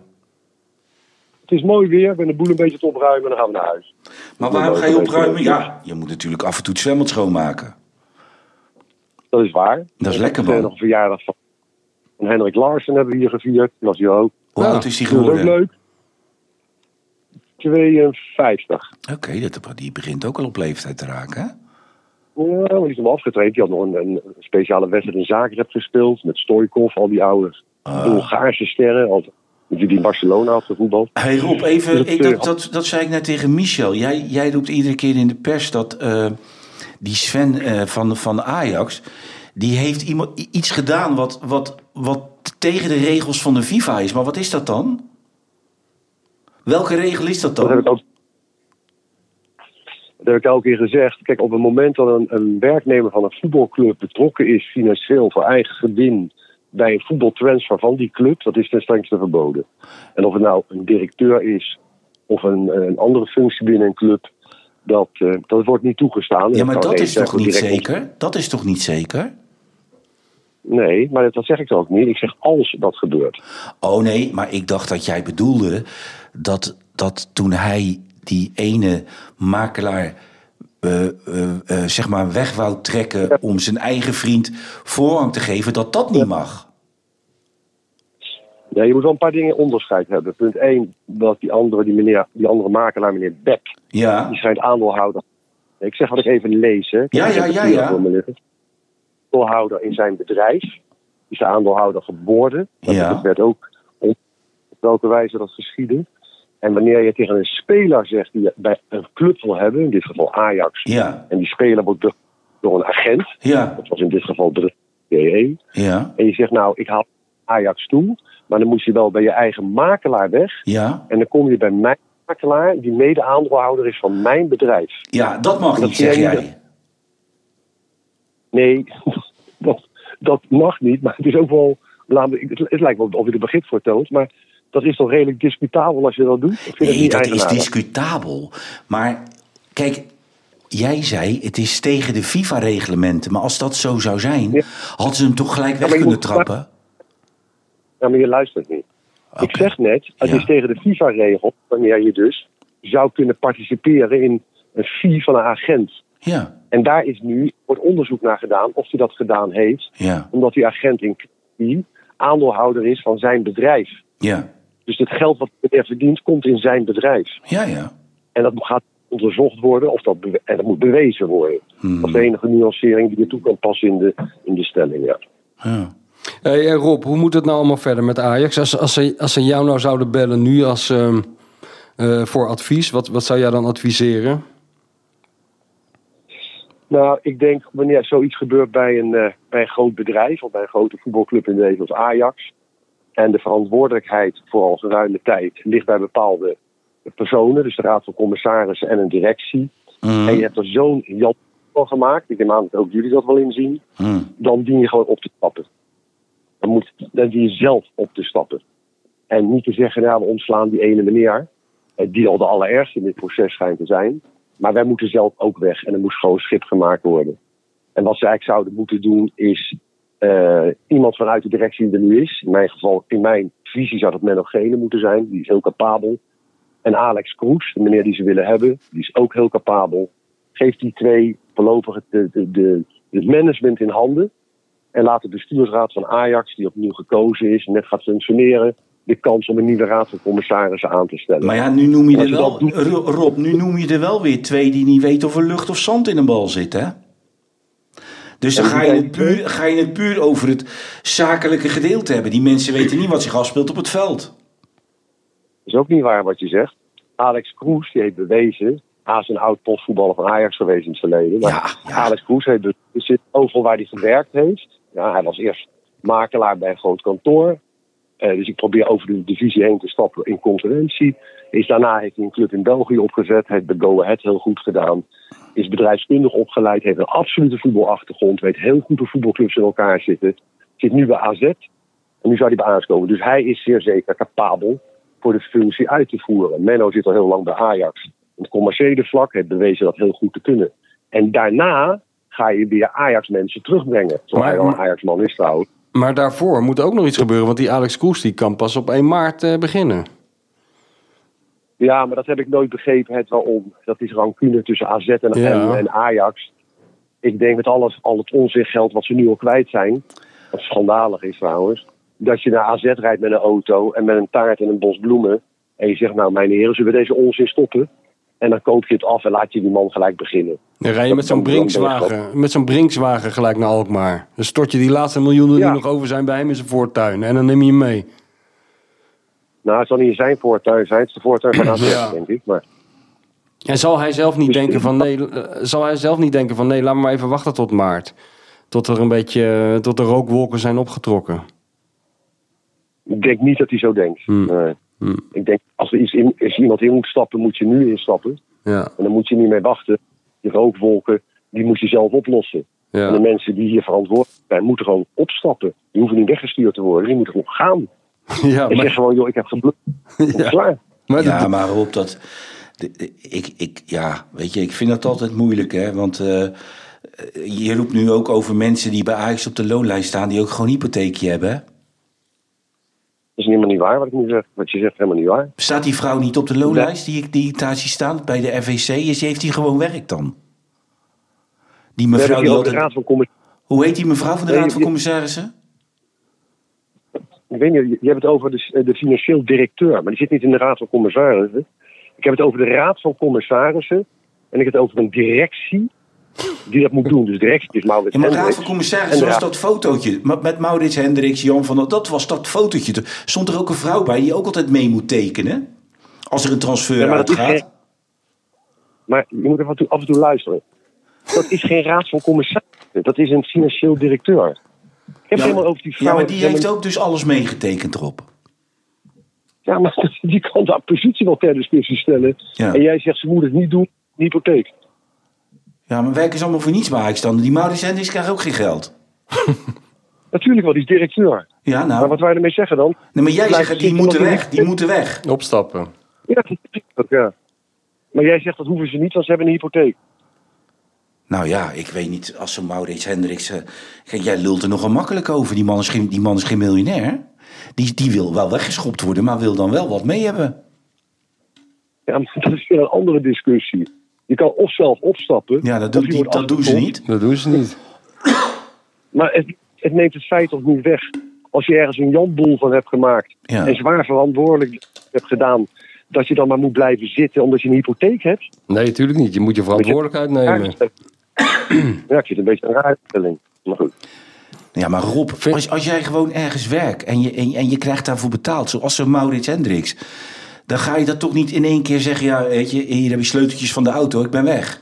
Het is mooi weer, ik ben de boel een beetje te opruimen en dan gaan we naar huis. Maar waarom ga je opruimen? Ja, je moet natuurlijk af en toe het zwembad schoonmaken. Dat is waar. Dat is lekker, eh, man. nog een verjaardag van Hendrik Larsen hebben we hier gevierd. Die was hier ook. Hoe oud is die Dat ook geworden? leuk. 52. Oké, dat- die begint ook al op leeftijd te raken, hè? Ja, die is nog afgetraind. Die had nog een, een speciale wedstrijd in Zagreb gespeeld. Met Stoikov, al die oude Ah. Bulgaarse sterren. Altijd, die in Barcelona had gevoetbald. Hey Rob, even, Dat, ik, eh, dat, dat, dat zei ik net tegen Michel. Jij, jij roept iedere keer in de pers dat eh, die Sven eh, van, van Ajax... die heeft iemand, iets gedaan wat, wat, wat tegen de regels van de FIFA is. Maar wat is dat dan? Welke regel is dat Dat heb dan? ik ook. Dat heb ik elke keer gezegd. Kijk, op het moment dat een, een werknemer van een voetbalclub betrokken is financieel voor eigen gewin bij een voetbaltransfer van die club, dat is ten strengste verboden. En of het nou een directeur is of een, een andere functie binnen een club, dat, eh, dat wordt niet toegestaan. Ja, maar dat is toch niet zeker? Dat is toch niet zeker? Nee, maar dat zeg ik dan ook niet. Ik zeg als dat gebeurt. Oh nee, maar ik dacht dat jij bedoelde dat, dat toen hij die ene makelaar eh, eh, eh, zeg maar weg wou trekken om zijn eigen vriend voorrang te geven, dat dat niet mag. Ja, je moet wel een paar dingen onderscheid hebben. Punt 1, dat die andere, die, meneer, die andere makelaar, meneer Beck, Ja, die schijnt aandeelhouder. Ik zeg wat ik even lees. Hè. Ja, ja, ja, ja. Aandeelhouder in zijn bedrijf. Die is de aandeelhouder geworden. Dat Ja. werd ook op welke wijze dat geschiedde. En wanneer je tegen een speler zegt die je bij een club wil hebben, in dit geval Ajax, ja, en die speler wordt door een agent, ja, dat was in dit geval de DE, ja, en je zegt nou, ik haal Ajax toe, maar dan moet je wel bij je eigen makelaar weg. ja. En dan kom je bij mijn makelaar, die mede-aandeelhouder is van mijn bedrijf. Ja, dat mag Dat niet, zeg jij. Nee, *laughs* dat, dat mag niet. Maar het is ook wel. laat me- Het, het lijkt wel of je er begrip voor toont. Maar dat is toch redelijk discutabel als je dat doet? Ik vind het Nee, niet dat is discutabel. Maar kijk, jij zei het is tegen de FIFA-reglementen. Maar als dat zo zou zijn, Ja. hadden ze hem toch gelijk weg kunnen moet- trappen? Ja, maar je luistert niet. Ik zeg net, het Ja. is tegen de FIFA-regel. Wanneer je dus zou kunnen participeren in een fee van een agent. Ja, En daar is nu wordt onderzoek naar gedaan of hij dat gedaan heeft. Omdat die agent in kwestie aandeelhouder is van zijn bedrijf. ja, Dus het geld wat hij verdient, komt in zijn bedrijf. ja, ja. En dat gaat onderzocht worden of dat, en dat moet bewezen worden. Hmm. Dat is de enige nuancering die ertoe kan passen in de, in de stelling. Ja. ja. Hey, eh, Rob, hoe moet het nou allemaal verder met Ajax? Als, als, ze, als ze jou nou zouden bellen nu als, ehm, eh, voor advies, wat, wat zou jij dan adviseren? Nou, ik denk wanneer zoiets gebeurt bij een, eh, bij een groot bedrijf of bij een grote voetbalclub in deze als Ajax. En de verantwoordelijkheid voor al geruime tijd ligt bij bepaalde personen, dus de raad van commissarissen en een directie. Mm, En je hebt er zo'n jat van gemaakt, ik neem aan dat ook jullie dat wel inzien. mm. dan dien je gewoon op te stappen. Dan, moet, dan dien je zelf op te stappen. En niet te zeggen, nou, we ontslaan die ene meneer, eh, die al de allerergste in dit proces schijnt te zijn. Maar wij moeten zelf ook weg en er moest gewoon schip gemaakt worden. En wat ze eigenlijk zouden moeten doen is eh, iemand vanuit de directie die er nu is. In mijn geval, in mijn visie zou dat Menno Gene moeten zijn. Die is heel capabel. En Alex Kroes, de meneer die ze willen hebben, die is ook heel capabel. Geef die twee voorlopig het, de, de, het management in handen. En laat de bestuursraad van Ajax, die opnieuw gekozen is, net gaat functioneren, de kans om een nieuwe raad van commissarissen aan te stellen. Maar ja, nu noem je er wel, doet- Rob, nu noem je er wel weer twee die niet weten of er lucht of zand in een bal zit, hè? Dus dan ga je, het puur, ga je het puur over het zakelijke gedeelte hebben. Die mensen weten niet wat zich afspeelt op het veld. Dat is ook niet waar wat je zegt. Alex Kroes, die heeft bewezen, hij is een oud postvoetballer van Ajax geweest in het verleden. Maar Ja, ja. Alex Kroes heeft zit overal waar hij gewerkt heeft. Ja, hij was eerst makelaar bij een groot kantoor. Eh, dus ik probeer over de divisie heen te stappen in concurrentie. Is daarna heeft hij een club in België opgezet. Heeft bij Go Ahead heel goed gedaan. Is bedrijfskundig opgeleid. Heeft een absolute voetbalachtergrond. Weet heel goed hoe voetbalclubs in elkaar zitten. Zit nu bij AZ. En nu zou hij bij Ajax komen. Dus hij is zeer zeker capabel voor de functie uit te voeren. Menno zit al heel lang bij Ajax. Op het commerciële vlak heeft bewezen dat heel goed te kunnen. En daarna ga je weer Ajax mensen terugbrengen. Zoals hij al een Ajax man is trouwens. Maar daarvoor moet ook nog iets gebeuren, want die Alex Kroes die kan pas op 1 maart eh, beginnen. Ja, maar dat heb ik nooit begrepen, het waarom. Dat is rancune tussen AZ en, Ja. en, Ajax. Ik denk met alles, al het onzichtgeld wat ze nu al kwijt zijn, wat schandalig is trouwens, dat je naar AZ rijdt met een auto en met een taart en een bos bloemen. En je zegt, nou mijn heren, zullen we deze onzin stoppen? En dan koop je het af en laat je die man gelijk beginnen. Dan rij je met zo'n Brinkswagen, met zo'n Brinkswagen gelijk naar Alkmaar. Dan stort je die laatste miljoenen Ja. die nog over zijn bij hem in zijn voortuin. En dan neem je hem mee. Nou, het zal niet in zijn voortuin zijn, het is de voortuin van AZ, Ja. denk ik. Maar En zal hij zelf niet Dus- denken van nee, eh, zal hij zelf niet denken van nee, laat me maar even wachten tot maart. Tot er een beetje, eh, tot de rookwolken zijn opgetrokken. ik denk niet dat hij zo denkt. Hmm. Nee. Hmm. Ik denk, als er iets in, als iemand in moet stappen, moet je nu instappen. Ja. En dan moet je niet mee wachten. die rookwolken, die moet je zelf oplossen. En de mensen die hier verantwoordelijk zijn, moeten gewoon opstappen. Die hoeven niet weggestuurd te worden, die moeten gewoon gaan. *laughs* Ja, maar, zeg gewoon, joh, ik heb. *laughs* Ja. Klaar. maar ja, dat- maar ik, ik, ja, weet je, ik vind dat altijd moeilijk, hè? Want eh, je roept nu ook over mensen die bij Ajax op de loonlijst staan, die ook gewoon een hypotheekje hebben. hè? Dat is helemaal niet waar wat ik nu zeg. Wat je zegt, helemaal niet waar. Staat die vrouw niet op de loonlijst die ik, die ik daar zie staan bij de FVC? Is, heeft die gewoon werk dan? Die mevrouw die altijd, Commissaris. Hoe heet die mevrouw van de Nee, Raad van Commissarissen? Ik weet niet, je hebt het over de, de financieel directeur, maar die zit niet in de Raad van Commissarissen. Ik heb het over de Raad van Commissarissen en ik heb het over een directie die dat moet doen. Dus de directie is Maurits Ja, maar Raad Hendricks. van En Commissarissen de was Raad- dat fotootje met- Maurits Hendricks, Jan van Dat was dat fotootje. Stond er ook een vrouw bij die ook altijd mee moet tekenen. Als er een transfer Ja, uitgaat. geen- Maar je moet even af en toe luisteren. Dat is geen raad van commissarissen. Dat is een financieel directeur. Ik heb Ja, helemaal over die vrouw. Ja, maar die heeft ook dus alles meegetekend erop. Ja, maar *laughs* die kan de positie wel ter discussie stellen. Ja. En jij zegt ze moet het niet doen, een hypotheek. Ja, maar werken ze allemaal voor niets bij Ajax dan? Die Maurits Hendricks krijgt ook geen geld. *laughs* Natuurlijk wel, die is directeur. Ja, nou. Maar wat wij ermee zeggen dan? nee, maar jij zegt, die moeten weg. Die moeten weg. opstappen. Ja, dat, ja. Maar jij zegt dat hoeven ze niet, want ze hebben een hypotheek. Nou ja, ik weet niet. Als zo'n Maurits Hendricks... kijk, jij lult er nogal makkelijk over. Die man is geen, die man is geen miljonair. Die, die wil wel weggeschopt worden, maar wil dan wel wat mee hebben. Ja, maar dat is weer een andere discussie. Je kan of zelf opstappen. Ja, dat, doet die, dat doen ze niet. Dat doen ze niet. *coughs* Maar het, het neemt het feit toch niet weg. Als je ergens een janboel van hebt gemaakt Ja. en zwaar verantwoordelijk hebt gedaan, dat je dan maar moet blijven zitten omdat je een hypotheek hebt. Nee, natuurlijk niet. Je moet je verantwoordelijkheid nemen. Ja, ik het een beetje een raar stelling. Maar goed. Ja, maar Rob, als, als jij gewoon ergens werkt en je, en, en je krijgt daarvoor betaald, zoals zo'n Maurits Hendricks, dan ga je dat toch niet in één keer zeggen, ja, weet je, hier heb je sleuteltjes van de auto, ik ben weg.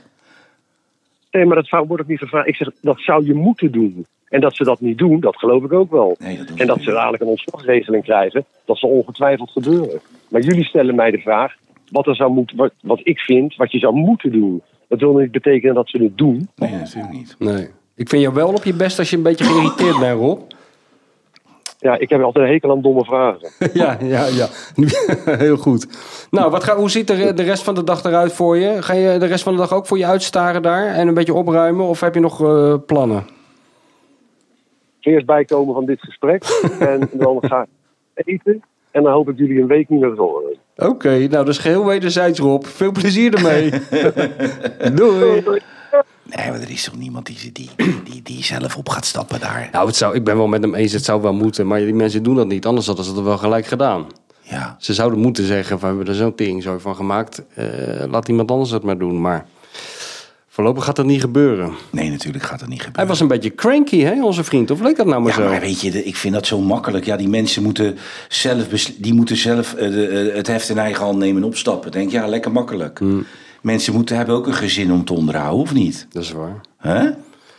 Nee, maar dat zou- wordt ook niet gevraagd. Ik zeg, dat zou je moeten doen. En dat ze dat niet doen, dat geloof ik ook wel. Nee, dat en dat niet. ze dadelijk een ontslagregeling krijgen, dat zal ongetwijfeld gebeuren. Maar jullie stellen mij de vraag, wat, er zou moeten, wat, wat ik vind, wat je zou moeten doen. Dat wil niet betekenen dat ze het doen. Nee, natuurlijk niet. Nee. Ik vind jou wel op je best als je een beetje geïrriteerd bent, Rob. Ja, ik heb altijd een hekel aan domme vragen. *laughs* ja, ja, ja. *laughs* Heel goed. Nou, wat ga, hoe ziet de, de rest van de dag eruit voor je? Ga je de rest van de dag ook voor je uitstaren daar en een beetje opruimen? Of heb je nog eh, plannen? Eerst bijkomen van dit gesprek *laughs* en dan ga ik eten. En dan hoop ik jullie een week niet meer te horen. Oké, nou dat is geheel wederzijds, Rob. Veel plezier ermee. *laughs* Doei. Nee, maar er is toch niemand die, die, die, die zelf op gaat stappen daar. Nou, het zou, ik ben wel met hem eens, het zou wel moeten. Maar die mensen doen dat niet, anders hadden ze het wel gelijk gedaan. Ja, Ze zouden moeten zeggen, van, we hebben er zo'n teringzooi van gemaakt. eh, laat iemand anders het maar doen. Maar voorlopig gaat dat niet gebeuren. nee, natuurlijk gaat dat niet Hij gebeuren. was een beetje cranky, hè, onze vriend. Of leek dat nou maar Ja, zo? maar weet je, ik vind dat zo makkelijk. Ja, die mensen moeten zelf, die moeten zelf eh, de, eh, het heft in eigen hand nemen en opstappen. Denk, ja, lekker makkelijk. Hmm. Mensen moeten hebben ook een gezin om te onderhouden, of niet? Dat is waar. Hè?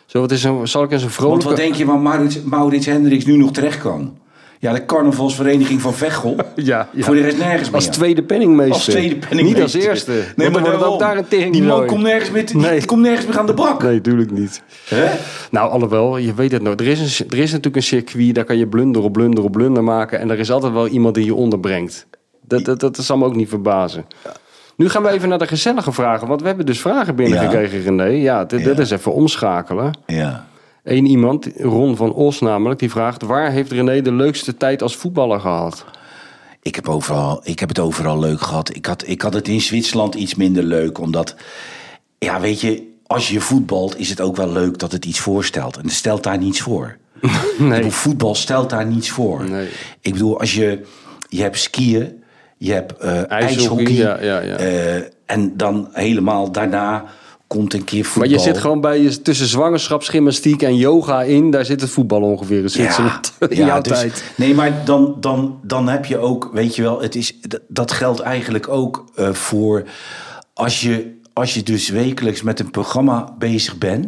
Zo, wat is een, zal ik eens een Want vrolijke... wat denk je waar Maurits, Maurits Hendricks nu nog terecht kan? Ja, de carnavalsvereniging van Veghel. *laughs* Ja, ja. Voor de rest nergens meer. Als tweede penningmeester. Als tweede penningmeester. Niet als eerste. Nee, Want maar dan wordt ook daarom. daar een tering Die man komt nergens, meer, te- die Nee. komt nergens meer aan de bak. Nee, tuurlijk niet. Hè? Nou, alhoewel, je weet het nooit. Er is, een, er is natuurlijk een circuit, daar kan je blunder op blunder op blunder maken. En er is altijd wel iemand die je onderbrengt. Dat, dat, dat zal me ook niet verbazen. Nu gaan we even naar de gezellige vragen. Want we hebben dus vragen binnengekregen, René. Ja, dit, dit Ja. is even omschakelen. Ja. Eén iemand, Ron van Os namelijk, die vraagt... waar heeft René de leukste tijd als voetballer gehad? Ik heb, overal, ik heb het overal leuk gehad. Ik had, ik had het in Zwitserland iets minder leuk, omdat... Ja, weet je, als je voetbalt is het ook wel leuk dat het iets voorstelt. En het stelt daar niets voor. *laughs* Nee. bedoel, voetbal stelt daar niets voor. Nee. Ik bedoel, als je... Je hebt skiën, je hebt eh ijshockey. ja, ja, ja. eh, en dan helemaal daarna komt een keer voetbal. Maar je zit gewoon bij je, tussen zwangerschapsgymnastiek en yoga in. Daar zit het voetbal ongeveer in Zwitserland. *laughs* in jouw dus- tijd. Nee, maar dan, dan, dan heb je ook, weet je wel, het is, dat- geldt eigenlijk ook eh, voor als je, als je dus wekelijks met een programma bezig bent,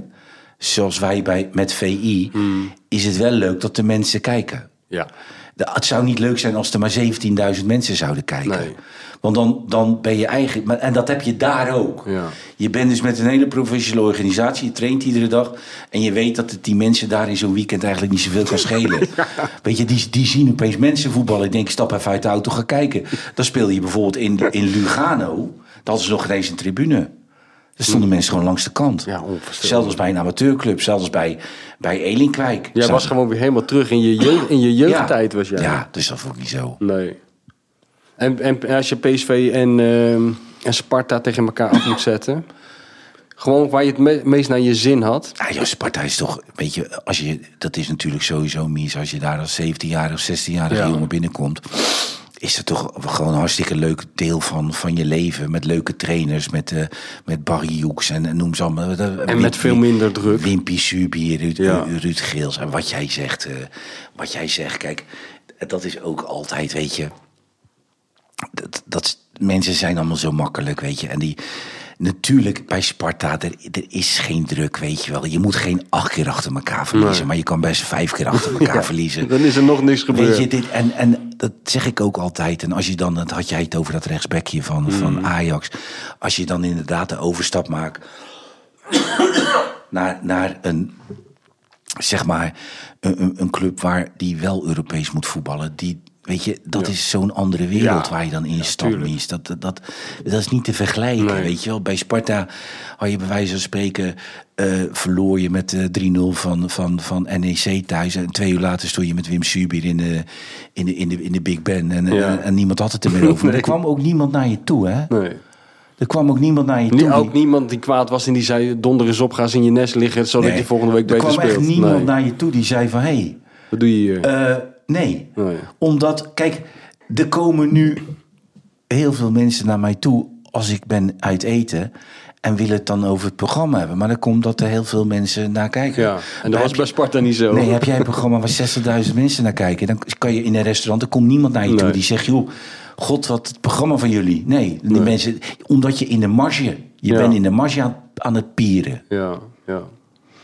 zoals wij bij, met VI, Hmm. is het wel leuk dat de mensen kijken. Ja. De- Het zou niet leuk zijn als er maar 17.000 mensen zouden kijken. Nee. Want dan, dan ben je eigen. maar- En dat heb je daar ook. Ja. Je bent dus met een hele professionele organisatie. Je traint iedere dag. En je weet dat het die mensen daar in zo'n weekend eigenlijk niet zoveel kan schelen. *laughs* Weet je, die, die zien opeens mensen voetballen. Ik denk, stap even uit de auto, ga kijken. Dan speel je bijvoorbeeld in, in Lugano. Dat ze nog geen eens een tribune. Er stonden mensen gewoon langs de kant. Ja. Zelfs als bij een amateurclub. Zelfs bij, bij Elinkwijk. Jij was gewoon weer helemaal terug in je, jeugd, in je jeugdtijd. Was jij. Ja, dus dat vond ik niet zo. Nee. En, en als je PSV en, ehm, en Sparta tegen elkaar af moet zetten. Gewoon waar je het me- meest naar je zin had. Ja, joh, Sparta is toch, weet je, als je, dat is natuurlijk sowieso mis als je daar als 17-jarig of 16-jarige Ja. jongen binnenkomt. Is dat toch gewoon een hartstikke leuk deel van, van je leven. Met leuke trainers, met, eh met Barry Hoeks en, en noem ze allemaal. En met veel minder druk. Wimpy Subi, Ruud, Ja. Ruud Geels. En wat jij zegt, eh, wat jij zegt, kijk, dat is ook altijd, weet je. Dat, dat, mensen zijn allemaal zo makkelijk, weet je. En die, natuurlijk bij Sparta, er, er is geen druk, weet je wel. Je moet geen acht keer achter elkaar verliezen, Nee. maar je kan best vijf keer achter *laughs* elkaar Ja, verliezen. Dan is er nog niks gebeurd. Weet je, dit, en, en dat zeg ik ook altijd. En als je dan, dat had jij het over dat rechtsbekje van, Mm. van Ajax. Als je dan inderdaad de overstap maakt *coughs* naar, naar een, zeg maar, een, een- een club waar die wel Europees moet voetballen. Die, weet je, dat is zo'n andere wereld Ja. waar je dan in stapt. Mies. Dat, dat, dat, dat is niet te vergelijken, Nee. weet je wel. Bij Sparta had je bij wijze van spreken... eh, verloor je met eh, 3-0 van, van, van NEC thuis. En twee uur later stond je met Wim Subier in de, in de, in de, in de Big Ben. En, Ja. en, en niemand had het er meer over. Maar er *laughs* kwam ook niemand naar je toe, hè? Nee. Er kwam ook niemand naar je toe. Nie- die- ook niemand die kwaad was en die zei: donder eens op, ga eens in je nest liggen, zodat Nee. je volgende week er beter kwam speelt. echt niemand naar je toe die zei van... hé, hey, Wat doe je hier? eh, nee. Nee. Omdat, kijk, er komen nu heel veel mensen naar mij toe als ik ben uit eten en willen het dan over het programma hebben. Maar dan komt dat er heel veel mensen naar kijken. ja, en dat Heb was bij Sparta niet zo. Nee, heb jij een programma waar 60.000 mensen naar kijken? Dan kan je in een restaurant, er komt niemand naar je toe die zegt, joh, god, wat het programma van jullie. Nee, die Nee. mensen, omdat je in de marge, je Ja. bent in de marge aan, aan het pieren. Ja, ja,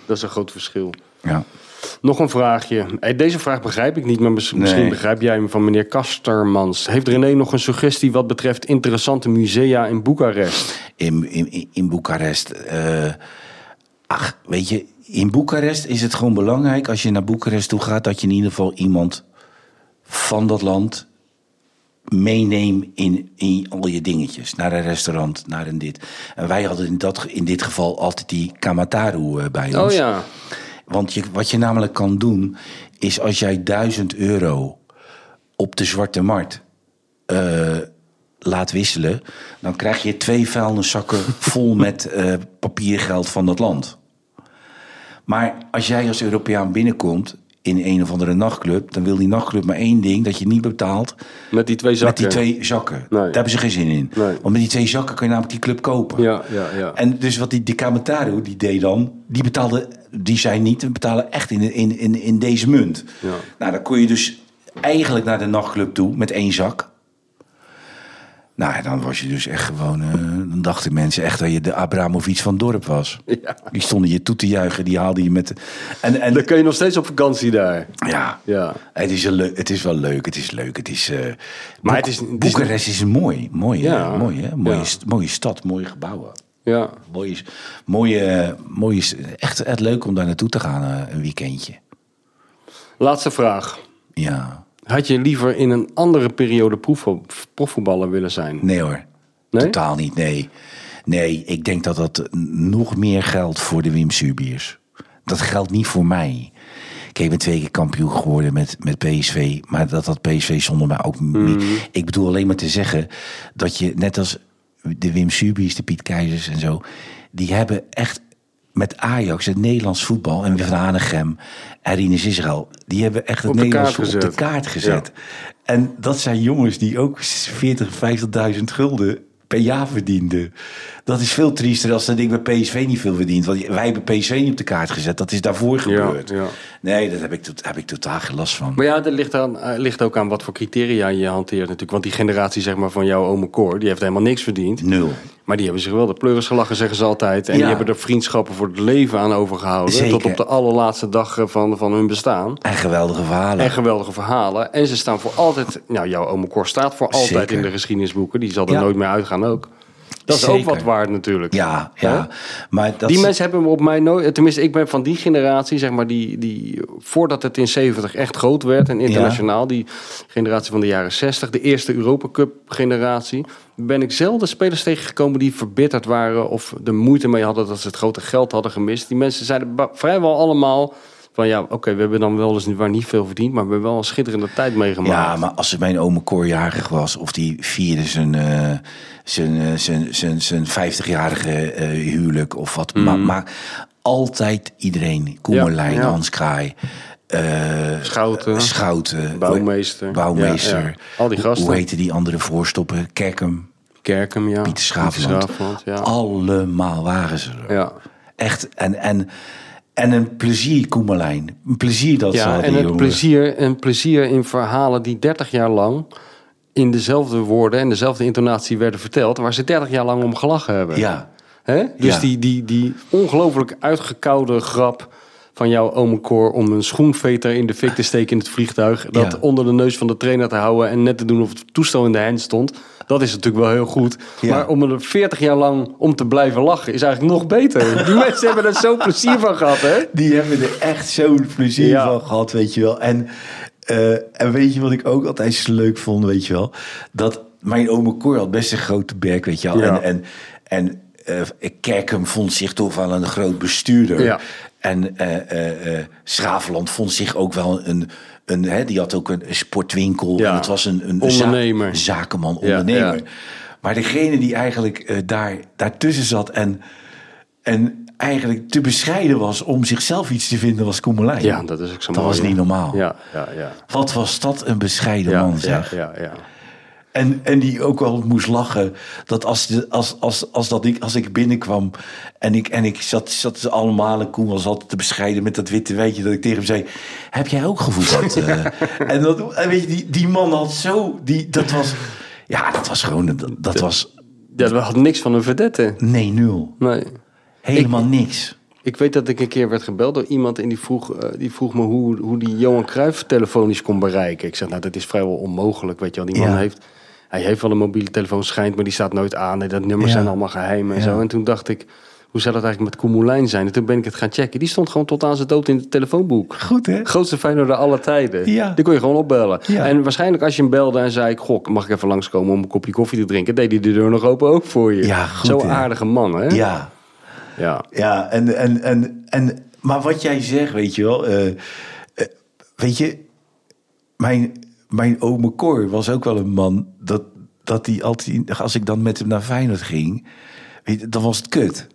dat is een groot verschil. Ja. Nog een vraagje. Deze vraag begrijp ik niet, maar mis- misschien Nee. begrijp jij hem van meneer Kastermans. Heeft René nog een suggestie wat betreft interessante musea in Boekarest? in, in, in Boekarest. eh, ach, weet je, in Boekarest is het gewoon belangrijk als je naar Boekarest toe gaat, dat je in ieder geval iemand van dat land meeneemt in, in al je dingetjes. Naar een restaurant, naar een dit. En wij hadden in, dat, in dit geval altijd die Kamataru eh, bij ons. Oh ja, Want je, wat je namelijk kan doen, is als jij 1000 euro op de zwarte markt eh, laat wisselen, dan krijg je twee vuilniszakken vol *laughs* met eh, papiergeld van dat land. Maar als jij als Europeaan binnenkomt in een of andere nachtclub, dan wil die nachtclub maar één ding: dat je niet betaalt met die twee zakken. met die twee zakken. Nee. Daar hebben ze geen zin in. Nee. Want met die twee zakken kan je namelijk die club kopen. Ja, ja, ja. En dus wat die de Kamataru, die deed dan, die betaalde, die zei niet, we betalen echt in, in, in, in deze munt. Ja. Nou, dan kon je dus eigenlijk naar de nachtclub toe met één zak. Nou, dan was je dus echt gewoon, eh, dan dachten mensen echt dat je de Abramovic van het dorp was. Ja. Die stonden je toe te juichen, die haalde je met... En, en Dan kun je nog steeds op vakantie daar. ja, Ja. het is, een het is wel leuk, het is leuk. Het is, eh, Maar het is- het Boekarest is mooi, mooi, Ja. hè? mooi, hè? Mooie, Ja. st- mooie stad, mooie gebouwen. Ja. Mooie, mooie, mooie, echt, echt leuk om daar naartoe te gaan, eh, een weekendje. Laatste vraag. Ja, Had je liever in een andere periode profvoetballer willen zijn? nee hoor, Nee? totaal niet, nee. Nee, ik denk dat dat nog meer geldt voor de Wim Subiers. Dat geldt niet voor mij. Kijk, ik ben twee keer kampioen geworden met, met PSV. Maar dat had PSV zonder mij ook niet. Ik bedoel alleen maar te zeggen dat je, net als de Wim Subiers, de Piet Keizers en zo... die hebben echt met Ajax, het Nederlands voetbal... en Van Hanegem en Rinus Israël... die hebben echt het Nederlands voetbal op de kaart gezet. En dat zijn jongens die ook 40, 50.000 gulden per jaar verdienden. Dat is veel triester als dat ik bij PSV niet veel verdient. Want wij hebben PSV niet op de kaart gezet. Dat is daarvoor gebeurd. ja. Nee, daar heb ik, tot- heb ik totaal geen last van. Maar ja, dat ligt, aan, eh, ligt ook aan wat voor criteria je hanteert natuurlijk. Want die generatie zeg maar, van jouw ome Cor, die heeft helemaal niks verdiend. Nul. Maar die hebben zich wel de pleuris gelachen, zeggen ze altijd. En die hebben er vriendschappen voor het leven aan overgehouden. Zeker. Tot op de allerlaatste dag eh, van, van hun bestaan. En geweldige verhalen. En geweldige verhalen. En ze staan voor altijd... Nou, jouw ome Cor staat voor altijd Zeker. in de geschiedenisboeken. Die zal er Ja. nooit meer uitgaan ook. Dat is ook wat waard natuurlijk. Ja, ja. Maar dat Die is- mensen hebben op mij nooit... Tenminste, ik ben van die generatie, zeg maar, die, die voordat het in 70 echt groot werd en internationaal, die generatie van de jaren 60, de eerste Europa Cup generatie, ben ik zelden spelers tegengekomen die verbitterd waren of de moeite mee hadden dat ze het grote geld hadden gemist. Die mensen zeiden vrijwel allemaal van ja, oké, we hebben dan wel eens waar niet veel verdiend, maar we hebben wel een schitterende tijd meegemaakt. Ja, maar als mijn ome Cor jarig was, of die vierde zijn, eh, zijn, zijn, zijn, zijn 50-jarige eh, huwelijk of wat. Maar, maar altijd iedereen. Koemerlijn. Ja, ja. Hans Kraai. Schouten. Schouten. Bouwmeester. Bouwmeester. Ja. Al die gasten. Hoe heette die andere voorstoppen? Kerkem, Kerkem, ja. Pieter Schaafland. Schaafland, ja. Allemaal waren ze er. ja. Echt. En, en, en een plezier, Koemerlijn. Een plezier dat ze Ja, hadden, en het jongen. plezier, en plezier in verhalen die 30 jaar lang in dezelfde woorden en dezelfde intonatie werden verteld, waar ze 30 jaar lang om gelachen hebben. Ja. Hè? Dus Ja. die, die, die ongelooflijk uitgekoude grap van jouw ome Cor om een schoenveter in de fik te steken in het vliegtuig, dat Ja. onder de neus van de trainer te houden en net te doen of het toestel in de hand stond. Dat is natuurlijk wel heel goed. Ja. Maar om er 40 jaar lang om te blijven lachen is eigenlijk nog beter. Die *laughs* mensen hebben er zo plezier van gehad, hè? Die hebben er echt zo'n plezier Ja. van gehad, weet je wel. En, eh, en weet je wat ik ook altijd zo leuk vond, weet je wel? Dat mijn ome Cor had best een grote berg, weet je wel. En, en, en eh, Kerkem vond zich toch wel een groot bestuurder. Ja. En Schravenland vond zich ook wel een... een hè, die had ook een sportwinkel. Ja. En het was een, een Ondernemer. za- zakenman, ondernemer. ja. Maar degene die eigenlijk daar, daartussen zat en, en eigenlijk te bescheiden was om zichzelf iets te vinden, was Koemelijn. Ja, dat is ook zo Dat mooi, was niet normaal. Ja, ja, ja. Wat was dat een bescheiden man, ja, zeg. ja, ja. En, en die ook wel moest lachen. Dat als, de, als, als, als, dat ik, als ik binnenkwam en ik, en ik zat, zat ze allemaal, en Koen was altijd te bescheiden met dat witte wijtje, dat ik tegen hem zei: Heb jij ook gevoetbald? *laughs* Eh, en, dat, en weet je, die, die man had zo, die, dat was, ja, dat was gewoon, dat, dat was, Ja, we hadden niks van een vedette. nee, nul. Nee. Helemaal niks. Ik weet dat ik een keer werd gebeld door iemand en die vroeg, eh, die vroeg me hoe, hoe die Johan Cruijff telefonisch kon bereiken. Ik zeg, nou, dat is vrijwel onmogelijk, weet je wel. Die man Ja. heeft, hij heeft wel een mobiele telefoon, schijnt, maar die staat nooit aan. En dat nummers Ja. zijn allemaal geheim en Ja. zo. En toen dacht ik, hoe zou dat eigenlijk met Koemelijn zijn? En toen ben ik het gaan checken. Die stond gewoon tot aan zijn dood in het telefoonboek. Goed, hè? Grootste Feyenoorder aller tijden. Ja. Die kon je gewoon opbellen. Ja. En waarschijnlijk als je hem belde en zei... Goh, mag ik even langskomen om een kopje koffie te drinken... deed hij de deur nog open ook voor je. Ja, goed, Zo'n aardige man, hè? Ja. ja. Ja, en, en, en, en, maar wat jij zegt, weet je wel. eh, eh, weet je, mijn, mijn ome Cor was ook wel een man dat, dat hij altijd, als ik dan met hem naar Feyenoord ging, weet je, dan was het kut.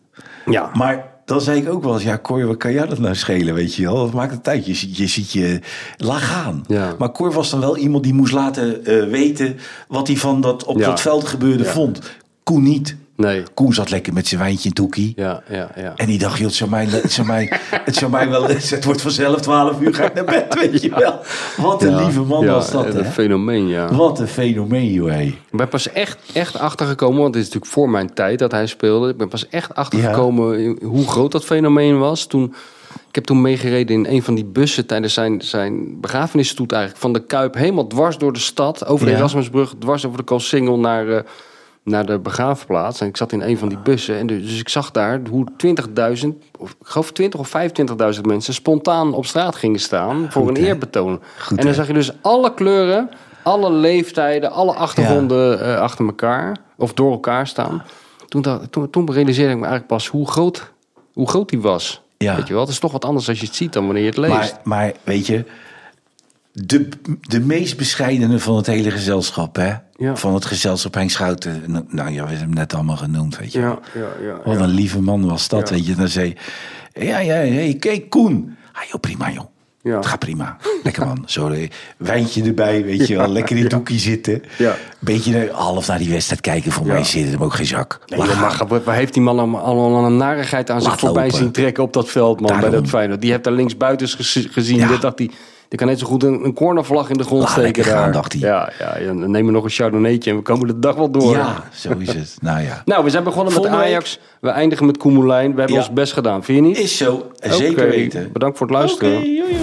Ja. Maar dan zei ik ook wel eens, ja Cor, wat kan jij dat nou schelen, weet je wel? Dat maakt het uit, je, ziet- je ziet je, laat gaan. Ja. Maar Cor was dan wel iemand die moest laten eh, weten wat hij van dat op Ja. dat veld gebeurde Ja. vond. Koen niet. Nee. Koen zat lekker met zijn wijntje in toekie. Ja, ja, ja. En die dacht, joh, *laughs* het zou mij, het zou mij, het zou mij wel, het wordt vanzelf 12 uur, ga ik naar bed, weet je *laughs* wel. Wat een lieve man was dat, Een hè? fenomeen, ja. Wat een fenomeen, joh, hé. Ik ben pas echt, echt achtergekomen, want het is natuurlijk voor mijn tijd dat hij speelde. Ik ben pas echt achtergekomen hoe groot dat fenomeen was. Toen, ik heb toen meegereden in een van die bussen tijdens zijn, zijn begrafenisstoet eigenlijk. Van de Kuip helemaal dwars door de stad, over de. Erasmusbrug, dwars over de Koolsingel naar, eh, naar de begraafplaats. En ik zat in een van die bussen. En dus, dus ik zag daar hoe 20.000, of ik geloof 20 of 25.000 mensen spontaan op straat gingen staan voor een eerbetoon. Goed, en dan zag je dus alle kleuren, alle leeftijden, alle achtergronden eh, achter elkaar of door elkaar staan. Toen, dacht- toen, toen realiseerde ik me eigenlijk pas hoe groot, hoe groot die was. Ja. Weet je wel, het is toch wat anders als je het ziet dan wanneer je het leest. Maar, maar weet je, de, de meest bescheidene van het hele gezelschap, hè? Ja. Van het gezelschap Henk Schouten. Nou, Nou ja, we hebben hem net allemaal genoemd, weet je. ja, ja, ja. Wat een lieve man was dat, Ja. weet je. Dan zei ja, ja, hey, kijk, Koen. Ah, joh, prima, joh. Ja. Het gaat prima. Lekker man. Zo, eh, wijntje erbij, weet je wel. Lekker in het hoekje zitten. Ja. Beetje eh, half naar die wedstrijd kijken. Voor Ja. mij zit hem ook geen zak. Nee, maar waar heeft die man allemaal, een narigheid aan zich voorbij zien trekken op dat veld, man, bij dat Feyenoord. Die heeft daar links buiten gezien. Ja. Dit dacht die, Je kan net zo goed een, een cornervlag in de grond Laat steken daar. gaan, dacht hij. Ja, ja, ja, dan nemen we nog een chardonnaytje en we komen de dag wel door. Ja, zo is het. *laughs* Nou ja. Nou, we zijn begonnen met Volgende. Ajax. We eindigen met Koemelijn. We hebben Ja. ons best gedaan. Vind je niet? Is zo. Zeker weten. Bedankt voor het luisteren. Oké, jojo.